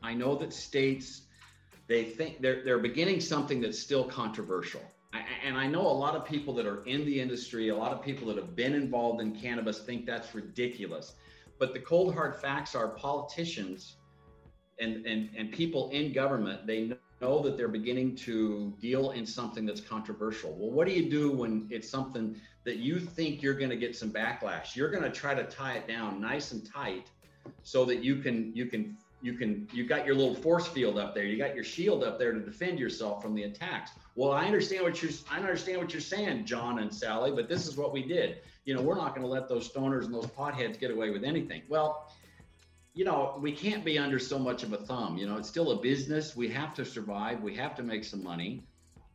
i know that states they think they're they're beginning something that's still controversial. and I know a lot of people that are in the industry, a lot of people that have been involved in cannabis think that's ridiculous. But the cold hard facts are politicians and, and, and people in government, they know that they're beginning to deal in something that's controversial. Well, what do you do when it's something that you think you're going to get some backlash? You're going to try to tie it down nice and tight so that you can you can you can you got your little force field up there. You got your shield up there to defend yourself from the attacks. Well i understand what you're i understand what you're saying john and sally but this is what we did. You know we're not going to let those stoners and those potheads get away with anything. Well you know we can't be under so much of a thumb. You know it's still a business. We have to survive. We have to make some money.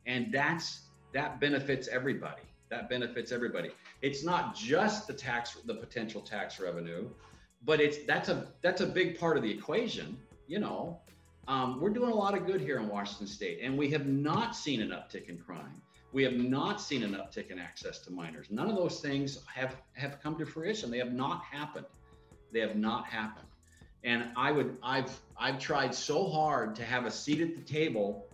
And that's that benefits everybody. That benefits everybody. It's not just the tax the potential tax revenue but it's that's a that's a big part of the equation. You know, um, we're doing a lot of good here in Washington State, and we have not seen an uptick in crime. We have not seen an uptick in access to minors. None of those things have have come to fruition. They have not happened. They have not happened. And I would I've I've tried so hard to have a seat at the table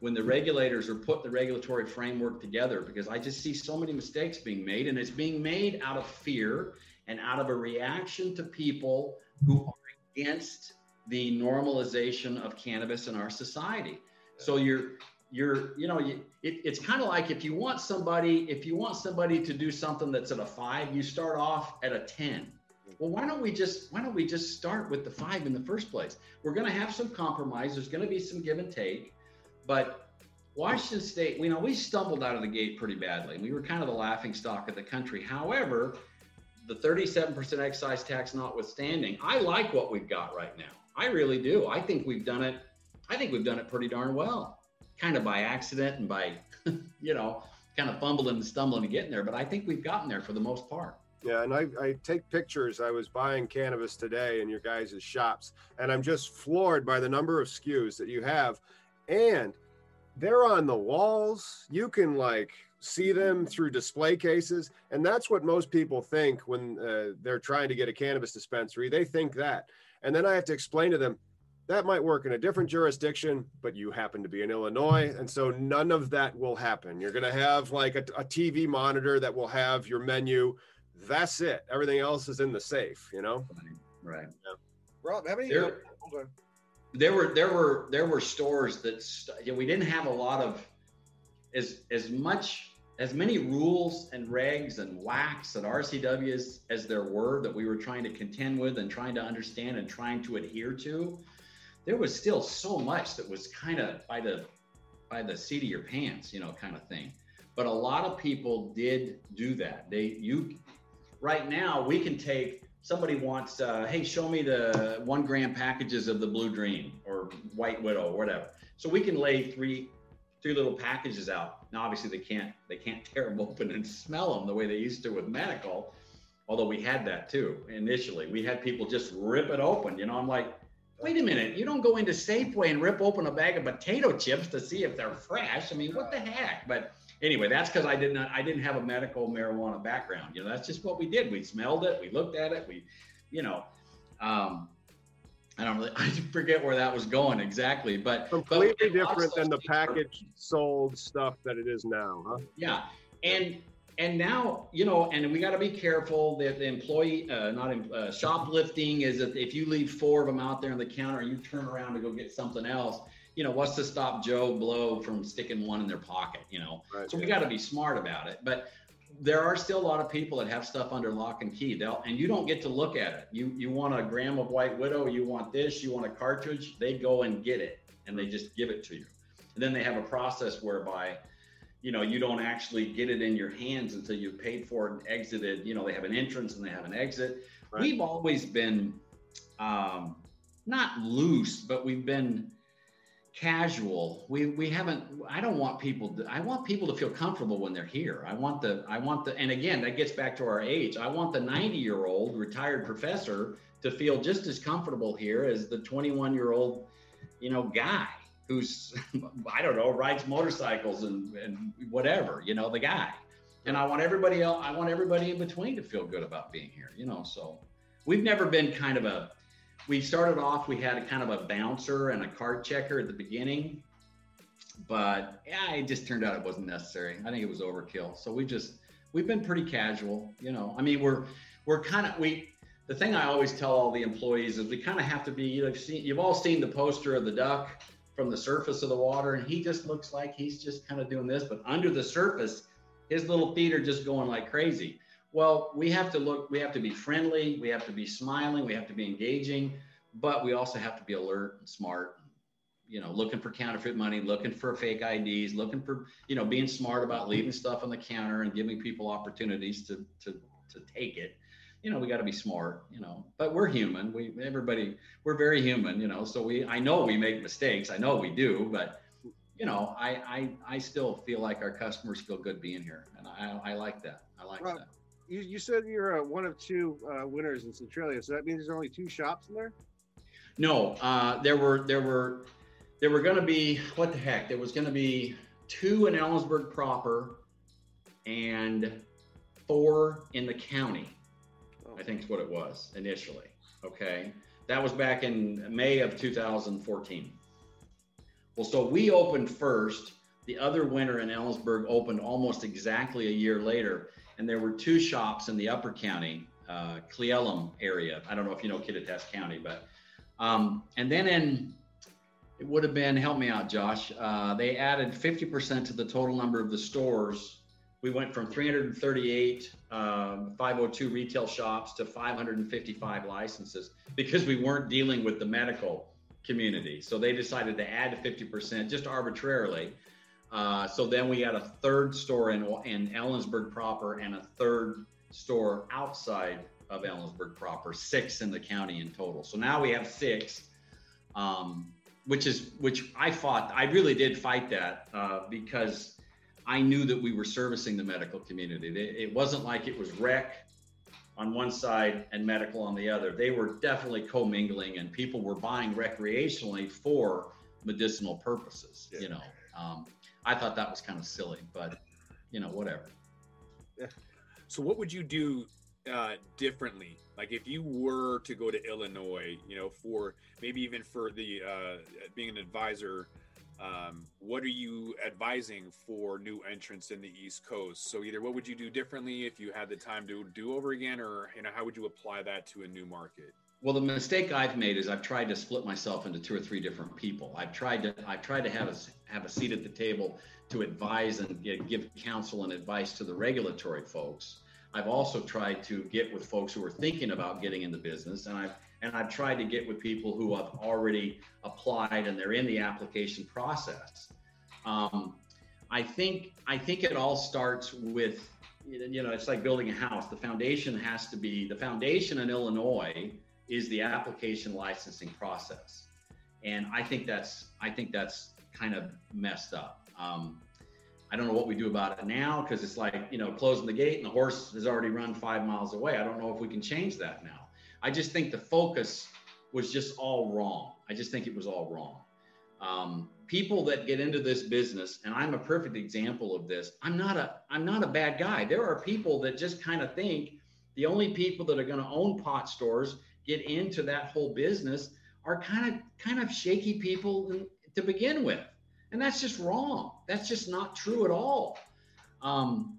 when the regulators are putting the regulatory framework together because I just see so many mistakes being made and it's being made out of fear and out of a reaction to people who are against the normalization of cannabis in our society. So you're you're you know you, it, it's kind of like if you want somebody if you want somebody to do something that's at a five you start off at a 10 well why don't we just why don't we just start with the five in the first place? We're going to have some compromise there's going to be some give and take but washington state you know we stumbled out of the gate pretty badly. We were kind of the laughing stock of the country. However the 37% excise tax notwithstanding, I like what we've got right now. I really do. I think we've done it. I think we've done it pretty darn well, kind of by accident and by, you know, kind of fumbling and stumbling and getting there. But I think we've gotten there for the most part. Yeah, and I, I take pictures. I was buying cannabis today in your guys' shops, and I'm just floored by the number of SKUs that you have. And they're on the walls. You can like see them through display cases. And that's what most people think when uh, they're trying to get a cannabis dispensary. They think that. And then I have to explain to them that might work in a different jurisdiction, but you happen to be in Illinois. And so none of that will happen. You're going to have like a, a, TV monitor that will have your menu. That's it. Everything else is in the safe, you know? Right. Yeah. Rob, how many? There, there were there were there were stores that st- you know, we didn't have a lot of as as much as many rules and regs and WACs and RCWs as there were that we were trying to contend with and trying to understand and trying to adhere to, there was still so much that was kind of by the by the seat of your pants, you know, kind of thing. But a lot of people did do that. They you right now we can take somebody wants uh, hey show me the one gram packages of the blue dream or white widow or whatever so we can lay three three little packages out. Now, obviously, they can't they can't tear them open and smell them the way they used to with medical. Although we had that too initially, we had people just rip it open. You know, I'm like, wait a minute, you don't go into Safeway and rip open a bag of potato chips to see if they're fresh. I mean, what the heck? But anyway, that's because I didn't I didn't have a medical marijuana background. You know, that's just what we did. We smelled it, we looked at it, we, you know. Um, I don't really, I forget where that was going exactly, but completely but different than the packaged sold stuff that it is now, huh? Yeah, and and now you know, and we got to be careful that the employee, uh, not uh, shoplifting, is that if you leave four of them out there on the counter, and you turn around to go get something else. You know, what's to stop Joe Blow from sticking one in their pocket? You know, right, so yeah. we got to be smart about it, but there are still a lot of people that have stuff under lock and key. They'll, and you don't get to look at it. You you want a gram of White Widow, you want this, you want a cartridge. They go and get it, and they just give it to you. And then they have a process whereby, you know, you don't actually get it in your hands until you've paid for it and exited. You know, they have an entrance and they have an exit. Right. We've always been um, not loose, but we've been casual. We we haven't i don't want people to, i want people to feel comfortable when they're here. I want the i want the and again that gets back to our age. I want the 90 year old retired professor to feel just as comfortable here as the 21 year old you know guy who's i don't know rides motorcycles and and whatever you know the guy. And i want everybody else i want everybody in between to feel good about being here you know so. We've never been kind of a we started off, we had a kind of a bouncer and a card checker at the beginning. but yeah, it just turned out it wasn't necessary. I think it was overkill. So we just we've been pretty casual, you know. I mean, we're we're kind of we. The thing I always tell all the employees is we kind of have to be. You've seen, you've all seen the poster of the duck from the surface of the water, and he just looks like he's just kind of doing this, but under the surface, his little feet are just going like crazy. Well, we have to look. We have to be friendly. We have to be smiling. We have to be engaging, but we also have to be alert and smart you know, looking for counterfeit money, looking for fake IDs, looking for, you know, being smart about leaving stuff on the counter and giving people opportunities to to to take it. You know, we got to be smart, you know, but we're human. We everybody we're very human, you know. So we I know we make mistakes. I know we do, but you know, I I I still feel like our customers feel good being here, and I I like that. I like Rob, that. You, you said you're uh, one of two uh, winners in Centralia, so that means there's only two shops in there. No, uh, there were there were there were going to be what the heck? There was going to be two in Ellensburg proper and four in the county. I think is what it was initially. Okay, that was back in May of 2014. Well, so we opened first. The other winner in Ellensburg opened almost exactly a year later, and there were two shops in the Upper County, uh, Cle Elum area. I don't know if you know Kittitas County, but um, and then in it would have been, help me out, Josh. Uh, they added 50% to the total number of the stores. We went from 338 uh, 502 retail shops to 555 licenses because we weren't dealing with the medical community. So they decided to add 50% just arbitrarily. Uh, so then we had a third store in, in Ellensburg proper and a third store outside of Ellensburg proper, six in the county in total. So now we have six. Um, which is which I fought. I really did fight that uh, because I knew that we were servicing the medical community. It wasn't like it was rec on one side and medical on the other. They were definitely commingling, and people were buying recreationally for medicinal purposes. Yeah. You know, um, I thought that was kind of silly, but you know, whatever. So, what would you do uh, differently? Like if you were to go to Illinois, you know, for maybe even for the uh, being an advisor, um, what are you advising for new entrants in the East Coast? So either what would you do differently if you had the time to do over again, or you know, how would you apply that to a new market? Well, the mistake I've made is I've tried to split myself into two or three different people. I've tried to I've tried to have a have a seat at the table to advise and give counsel and advice to the regulatory folks I've also tried to get with folks who are thinking about getting in the business, and I've and I've tried to get with people who have already applied and they're in the application process. Um, I think I think it all starts with you know it's like building a house. The foundation has to be the foundation in Illinois is the application licensing process, and I think that's I think that's kind of messed up. Um, I don't know what we do about it now because it's like, you know, closing the gate and the horse has already run five miles away. I don't know if we can change that now. I just think the focus was just all wrong. I just think it was all wrong. Um, people that get into this business, and I'm a perfect example of this. I'm not a I'm not a bad guy. There are people that just kind of think the only people that are going to own pot stores get into that whole business are kind of kind of shaky people to begin with. And that's just wrong. That's just not true at all. Um,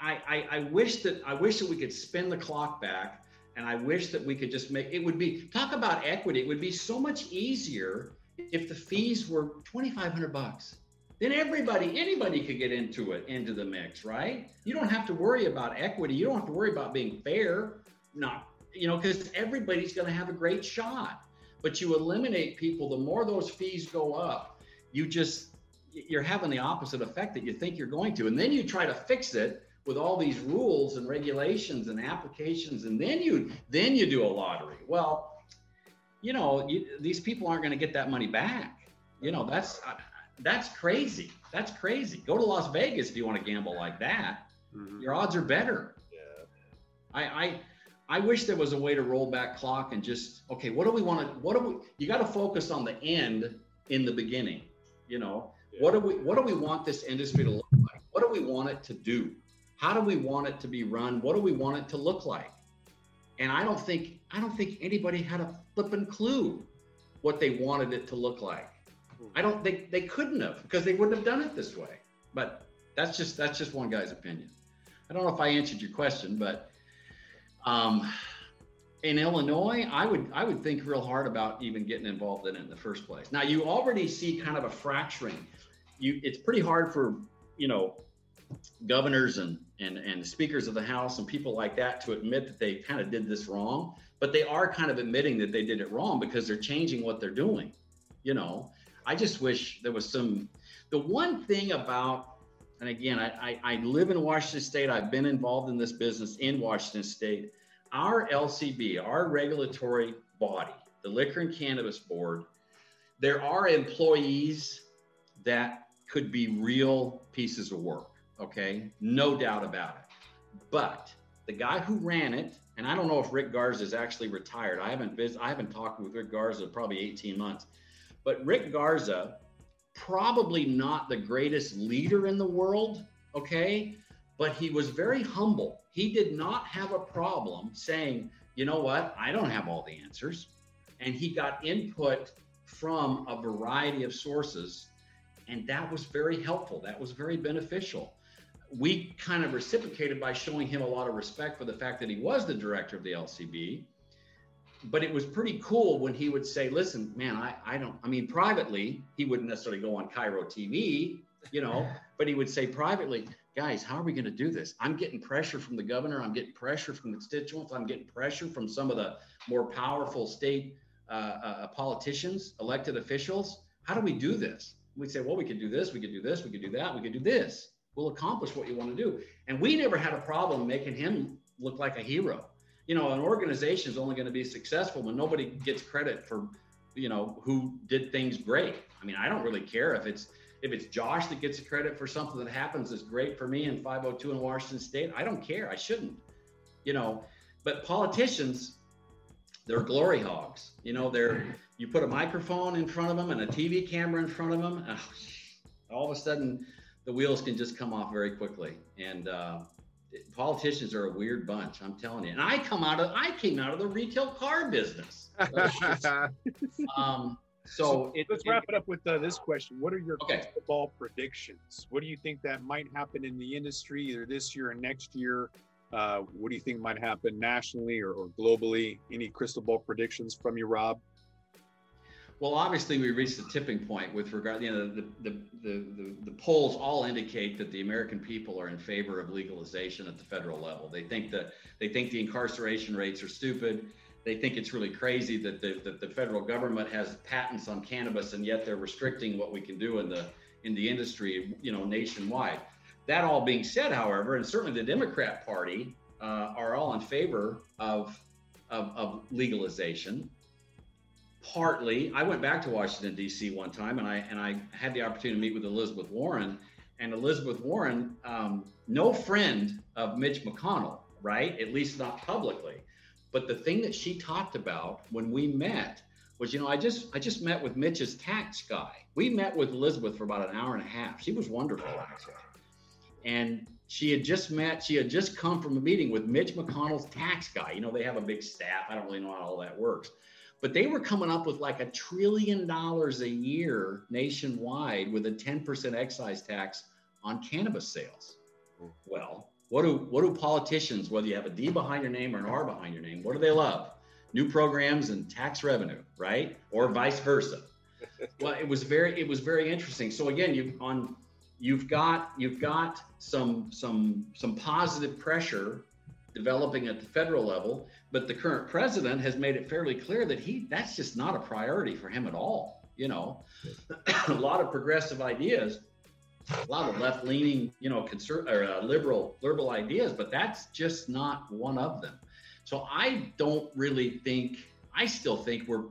I, I, I wish that I wish that we could spin the clock back and I wish that we could just make it would be talk about equity. It would be so much easier if the fees were 2,500 bucks. Then everybody, anybody could get into it, into the mix, right? You don't have to worry about equity. You don't have to worry about being fair. Not, you know, because everybody's going to have a great shot. But you eliminate people, the more those fees go up, you just you're having the opposite effect that you think you're going to. And then you try to fix it with all these rules and regulations and applications and then you then you do a lottery. Well you know you, these people aren't going to get that money back. You know that's uh, that's crazy. That's crazy. Go to las vegas if you want to gamble like that. Mm-hmm. your odds are better. Yeah. I i I wish there was a way to roll back clock and just okay, what do we want to? What do we? You got to focus on the end in the beginning. You know, yeah. what do we what do we want this industry to look like? What do we want it to do? How do we want it to be run? What do we want it to look like? And I don't think I don't think anybody had a flippin' clue what they wanted it to look like. I don't think they couldn't have because they wouldn't have done it this way. But that's just that's just one guy's opinion. I don't know if I answered your question, but um, in Illinois, I would I would think real hard about even getting involved in it in the first place. Now you already see kind of a fracturing. You it's pretty hard for you know governors and and and speakers of the House and people like that to admit that they kind of did this wrong, but they are kind of admitting that they did it wrong because they're changing what they're doing. You know, I just wish there was some. The one thing about and again, I, I, I live in Washington State. I've been involved in this business in Washington State our LCB, our regulatory body, the Liquor and Cannabis Board, there are employees that could be real pieces of work. Okay, no doubt about it. But the guy who ran it, and I don't know if Rick Garza is actually retired. I haven't vis- I haven't talked with Rick Garza probably 18 months. But Rick Garza, probably not the greatest leader in the world. Okay, but he was very humble. He did not have a problem saying, you know what, I don't have all the answers. And he got input from a variety of sources. And that was very helpful. That was very beneficial. We kind of reciprocated by showing him a lot of respect for the fact that he was the director of the LCB. But it was pretty cool when he would say, listen, man, I, I don't, I mean, privately, he wouldn't necessarily go on KIRO TV, you know, but he would say privately, guys, how are we going to do this? I'm getting pressure from the governor. I'm getting pressure from constituents. I'm getting pressure from some of the more powerful state uh, uh, politicians, elected officials. How do we do this? We'd say, well, we could do this, we could do this, we could do that, we could do this. We'll accomplish what you want to do. And we never had a problem making him look like a hero. You know, an organization is only going to be successful when nobody gets credit for, you know, who did things great. I mean, I don't really care if it's if it's Josh that gets credit for something that happens that's great for me in 502 in Washington State, I don't care. I shouldn't, you know. But politicians, they're glory hogs. You know, they're you put a microphone in front of them and a TV camera in front of them, and all of a sudden the wheels can just come off very quickly. And uh, politicians are a weird bunch. I'm telling you. And I come out of I came out of the retail car business. um, so, it, let's it, wrap it up with uh, this question: What are your okay. ball predictions? What do you think that might happen in the industry either this year or next year? Uh, what do you think might happen nationally or, or, globally? Any crystal ball predictions from you, Rob? Well, obviously, we reached the tipping point with regard. You know, the the, the the the polls all indicate that the American people are in favor of legalization at the federal level. They think that they think the incarceration rates are stupid they think it's really crazy that the, that the federal government has patents on cannabis and yet they're restricting what we can do in the in the industry, you know, nationwide. That all being said, however, and certainly the Democrat Party uh, are all in favor of, of, of legalization. Partly, I went back to Washington D.C. one time, and I and I had the opportunity to meet with Elizabeth Warren, and Elizabeth Warren, um, no friend of Mitch McConnell, right? At least not publicly. But the thing that she talked about when we met was, you know, I just I just met with Mitch's tax guy. We met with Elizabeth for about an hour and a half. She was wonderful, actually. And she had just met, she had just come from a meeting with Mitch McConnell's tax guy. You know, they have a big staff. I don't really know how all that works. But they were coming up with like a trillion dollars a year nationwide with a 10% excise tax on cannabis sales. Hmm. Well, what do what do politicians, whether you have a D behind your name or an R behind your name, what do they love? New programs and tax revenue, right? Or vice versa. well, it was very it was very interesting. So again, you've on you've got you've got some some some positive pressure developing at the federal level, but the current president has made it fairly clear that he that's just not a priority for him at all. You know, a lot of progressive ideas a lot of left leaning, you know, conser- or uh, liberal liberal ideas, but that's just not one of them. So I don't really think. I still think we're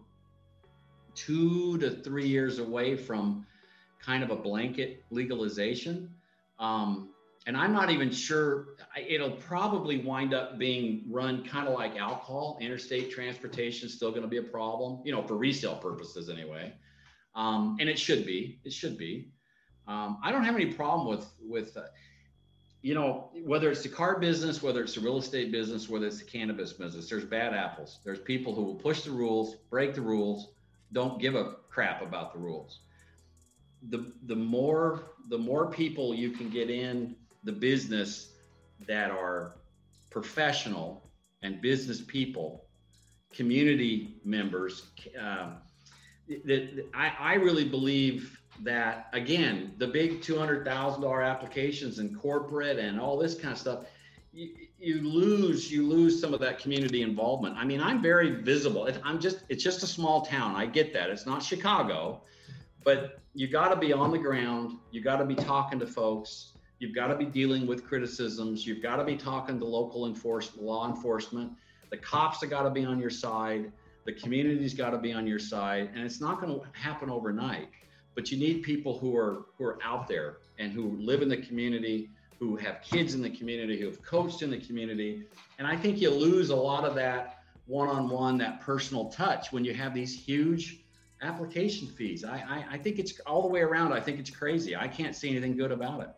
two to three years away from kind of a blanket legalization. Um, and I'm not even sure it'll probably wind up being run kind of like alcohol. Interstate transportation is still going to be a problem, you know, for resale purposes anyway. Um, and it should be. It should be. Um, I don't have any problem with with uh, you know whether it's the car business, whether it's the real estate business, whether it's the cannabis business. There's bad apples. There's people who will push the rules, break the rules, don't give a crap about the rules. the the more the more people you can get in the business that are professional and business people, community members. Uh, that I, I really believe that again, the big two hundred thousand dollar applications and corporate and all this kind of stuff, you, you, lose you lose some of that community involvement. I mean, I'm very visible. I'm just it's just a small town. I get that. It's not Chicago, but you got to be on the ground. You got to be talking to folks. You've got to be dealing with criticisms. You've got to be talking to local enforcement, law enforcement. The cops have got to be on your side. The community's got to be on your side, and it's not going to happen overnight. But you need people who are who are out there and who live in the community, who have kids in the community, who have coached in the community. And I think you lose a lot of that one-on-one, that personal touch when you have these huge application fees. I, I, I think it's all the way around. I think it's crazy. I can't see anything good about it.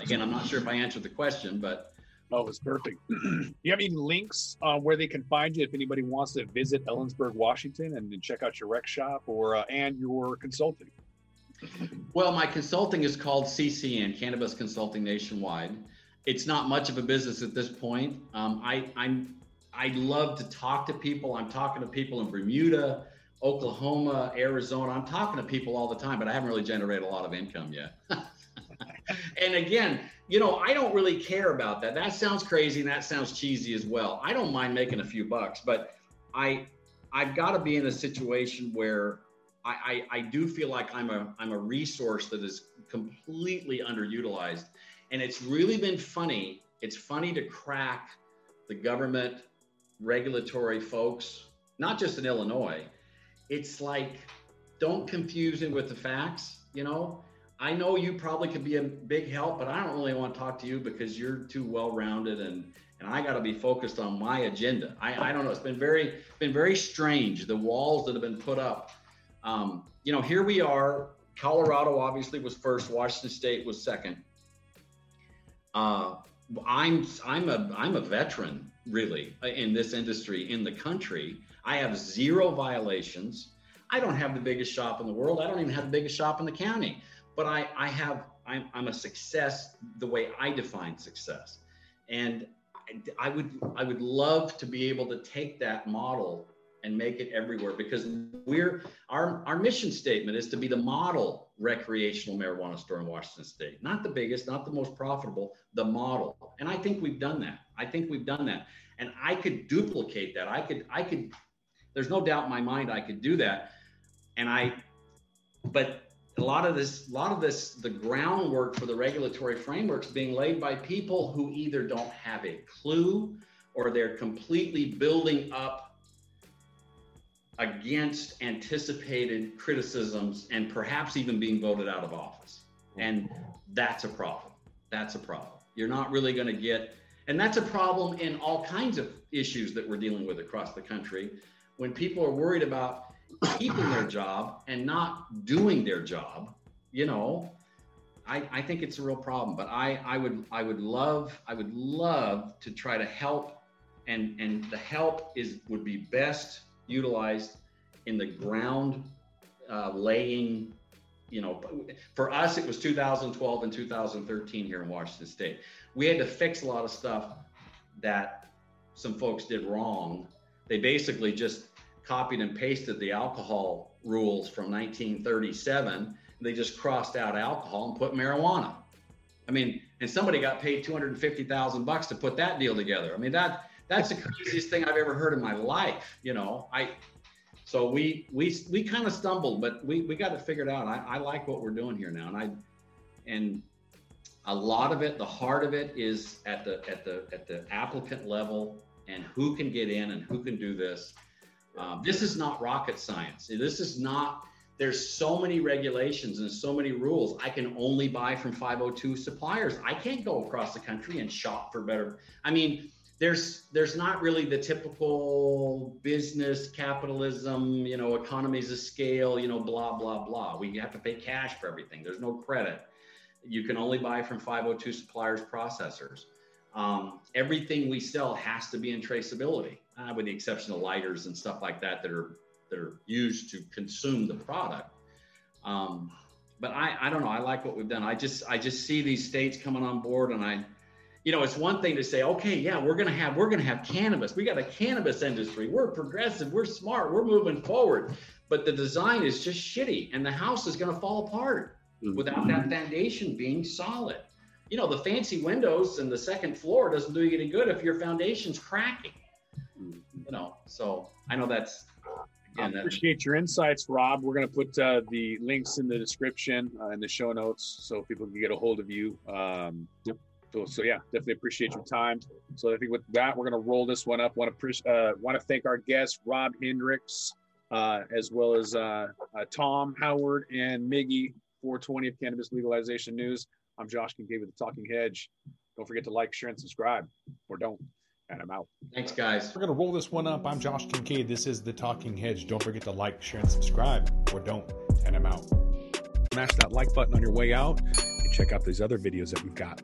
Again, I'm not sure if I answered the question, but Oh, it was perfect. Do you have any links uh, where they can find you if anybody wants to visit Ellensburg, Washington, and, and check out your rec shop or uh, and your consulting? Well, my consulting is called CCN, Cannabis Consulting Nationwide. It's not much of a business at this point. Um, I, I'm I love to talk to people. I'm talking to people in Bermuda, Oklahoma, Arizona. I'm talking to people all the time, but I haven't really generated a lot of income yet. and again, you know, I don't really care about that. That sounds crazy and that sounds cheesy as well. I don't mind making a few bucks, but I I've got to be in a situation where I, I, I do feel like I'm a I'm a resource that is completely underutilized. And it's really been funny. It's funny to crack the government regulatory folks, not just in Illinois. It's like, don't confuse it with the facts, you know? I know you probably could be a big help, but I don't really want to talk to you because you're too well rounded and and I got to be focused on my agenda. I, I don't know. It's been very been very strange. The walls that have been put up. Um, you know, here we are. Colorado obviously was first. Washington State was second. Uh, I'm I'm a I'm a veteran really in this industry in the country. I have zero violations. I don't have the biggest shop in the world. I don't even have the biggest shop in the county but I, I have, I'm, I'm a success the way I define success. And I, I would, I would love to be able to take that model and make it everywhere because we're our our mission statement is to be the model recreational marijuana store in Washington State. Not the biggest, not the most profitable, the model. And I think we've done that. I think we've done that. And I could duplicate that. I could I could there's no doubt in my mind I could do that. And I but a lot of this, a lot of this, the groundwork for the regulatory frameworks being laid by people who either don't have a clue or they're completely building up against anticipated criticisms and perhaps even being voted out of office. And that's a problem. That's a problem. You're not really going to get, and that's a problem in all kinds of issues that we're dealing with across the country. When people are worried about keeping their job and not doing their job, you know, I, I think it's a real problem. But I, I would I would love I would love to try to help and and the help is would be best utilized in the ground uh, laying you know for us it was 2012 and 2013 here in washington state we had to fix a lot of stuff that some folks did wrong they basically just copied and pasted the alcohol rules from 1937. They just crossed out alcohol and put marijuana. I mean, and somebody got paid 250,000 bucks to put that deal together. I mean, that that's the craziest thing I've ever heard in my life. You know, I so we we we kind of stumbled, but we we got it figured out. I, I like what we're doing here now, and I and a lot of it, the heart of it, is at the at the at the applicant level and who can get in and who can do this. Um, this is not rocket science. This is not, there's so many regulations and so many rules. I can only buy from 502 suppliers. I can't go across the country and shop for better. I mean, there's there's not really the typical business capitalism, you know, economies of scale, you know, blah blah blah. We have to pay cash for everything. There's no credit. You can only buy from 502 suppliers processors. Um, everything we sell has to be in traceability uh, with the exception of lighters and stuff like that that are that are used to consume the product. Um, but I, I don't know. I like what we've done. I just I just see these states coming on board, and I, you know, it's one thing to say, okay, yeah, we're gonna have we're gonna have cannabis. We got a cannabis industry. We're progressive. We're smart. We're moving forward. But the design is just shitty, and the house is gonna fall apart without that foundation being solid. You know, the fancy windows and the second floor doesn't do you any good if your foundation's cracking. You know, so I know that's again that, appreciate your insights, Rob. We're going to put uh, the links in the description uh, in the show notes so people can get a hold of you. Um, so, so yeah, definitely appreciate your time. So I think with that, we're going to roll this one up. Want to uh, want to thank our guests, Rob Hendricks, uh, as well as uh, uh, Tom Howard and Miggy 420 of Cannabis Legalization News. I'm Josh Kincaid with the Talking Hedge. Don't forget to like, share, and subscribe, or don't. And I'm out. thanks guys. We're going to roll this one up. I'm Josh Kincaid. This is The Talking Hedge. Don't forget to like, share, and subscribe, or don't. And I'm out. Smash that like button on your way out and check out these other videos that we've got.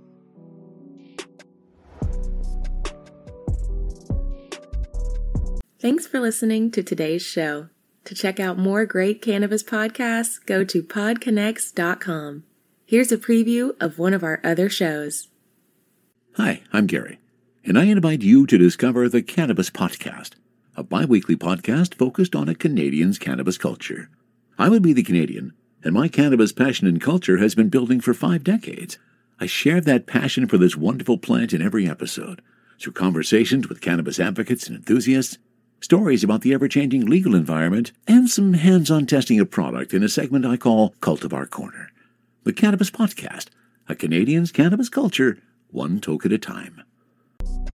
Thanks for listening to today's show. To check out more great cannabis podcasts, go to podconnects.com. Here's a preview of one of our other shows. Hi, I'm Gary, and I invite you to discover the Cannabis Podcast, a bi weekly podcast focused on a Canadian's cannabis culture. I would be the Canadian, and my cannabis passion and culture has been building for five decades. I share that passion for this wonderful plant in every episode through conversations with cannabis advocates and enthusiasts, stories about the ever changing legal environment, and some hands on testing of product in a segment I call Cultivar Corner. The Cannabis Podcast, a Canadian's cannabis culture, one toke at a time.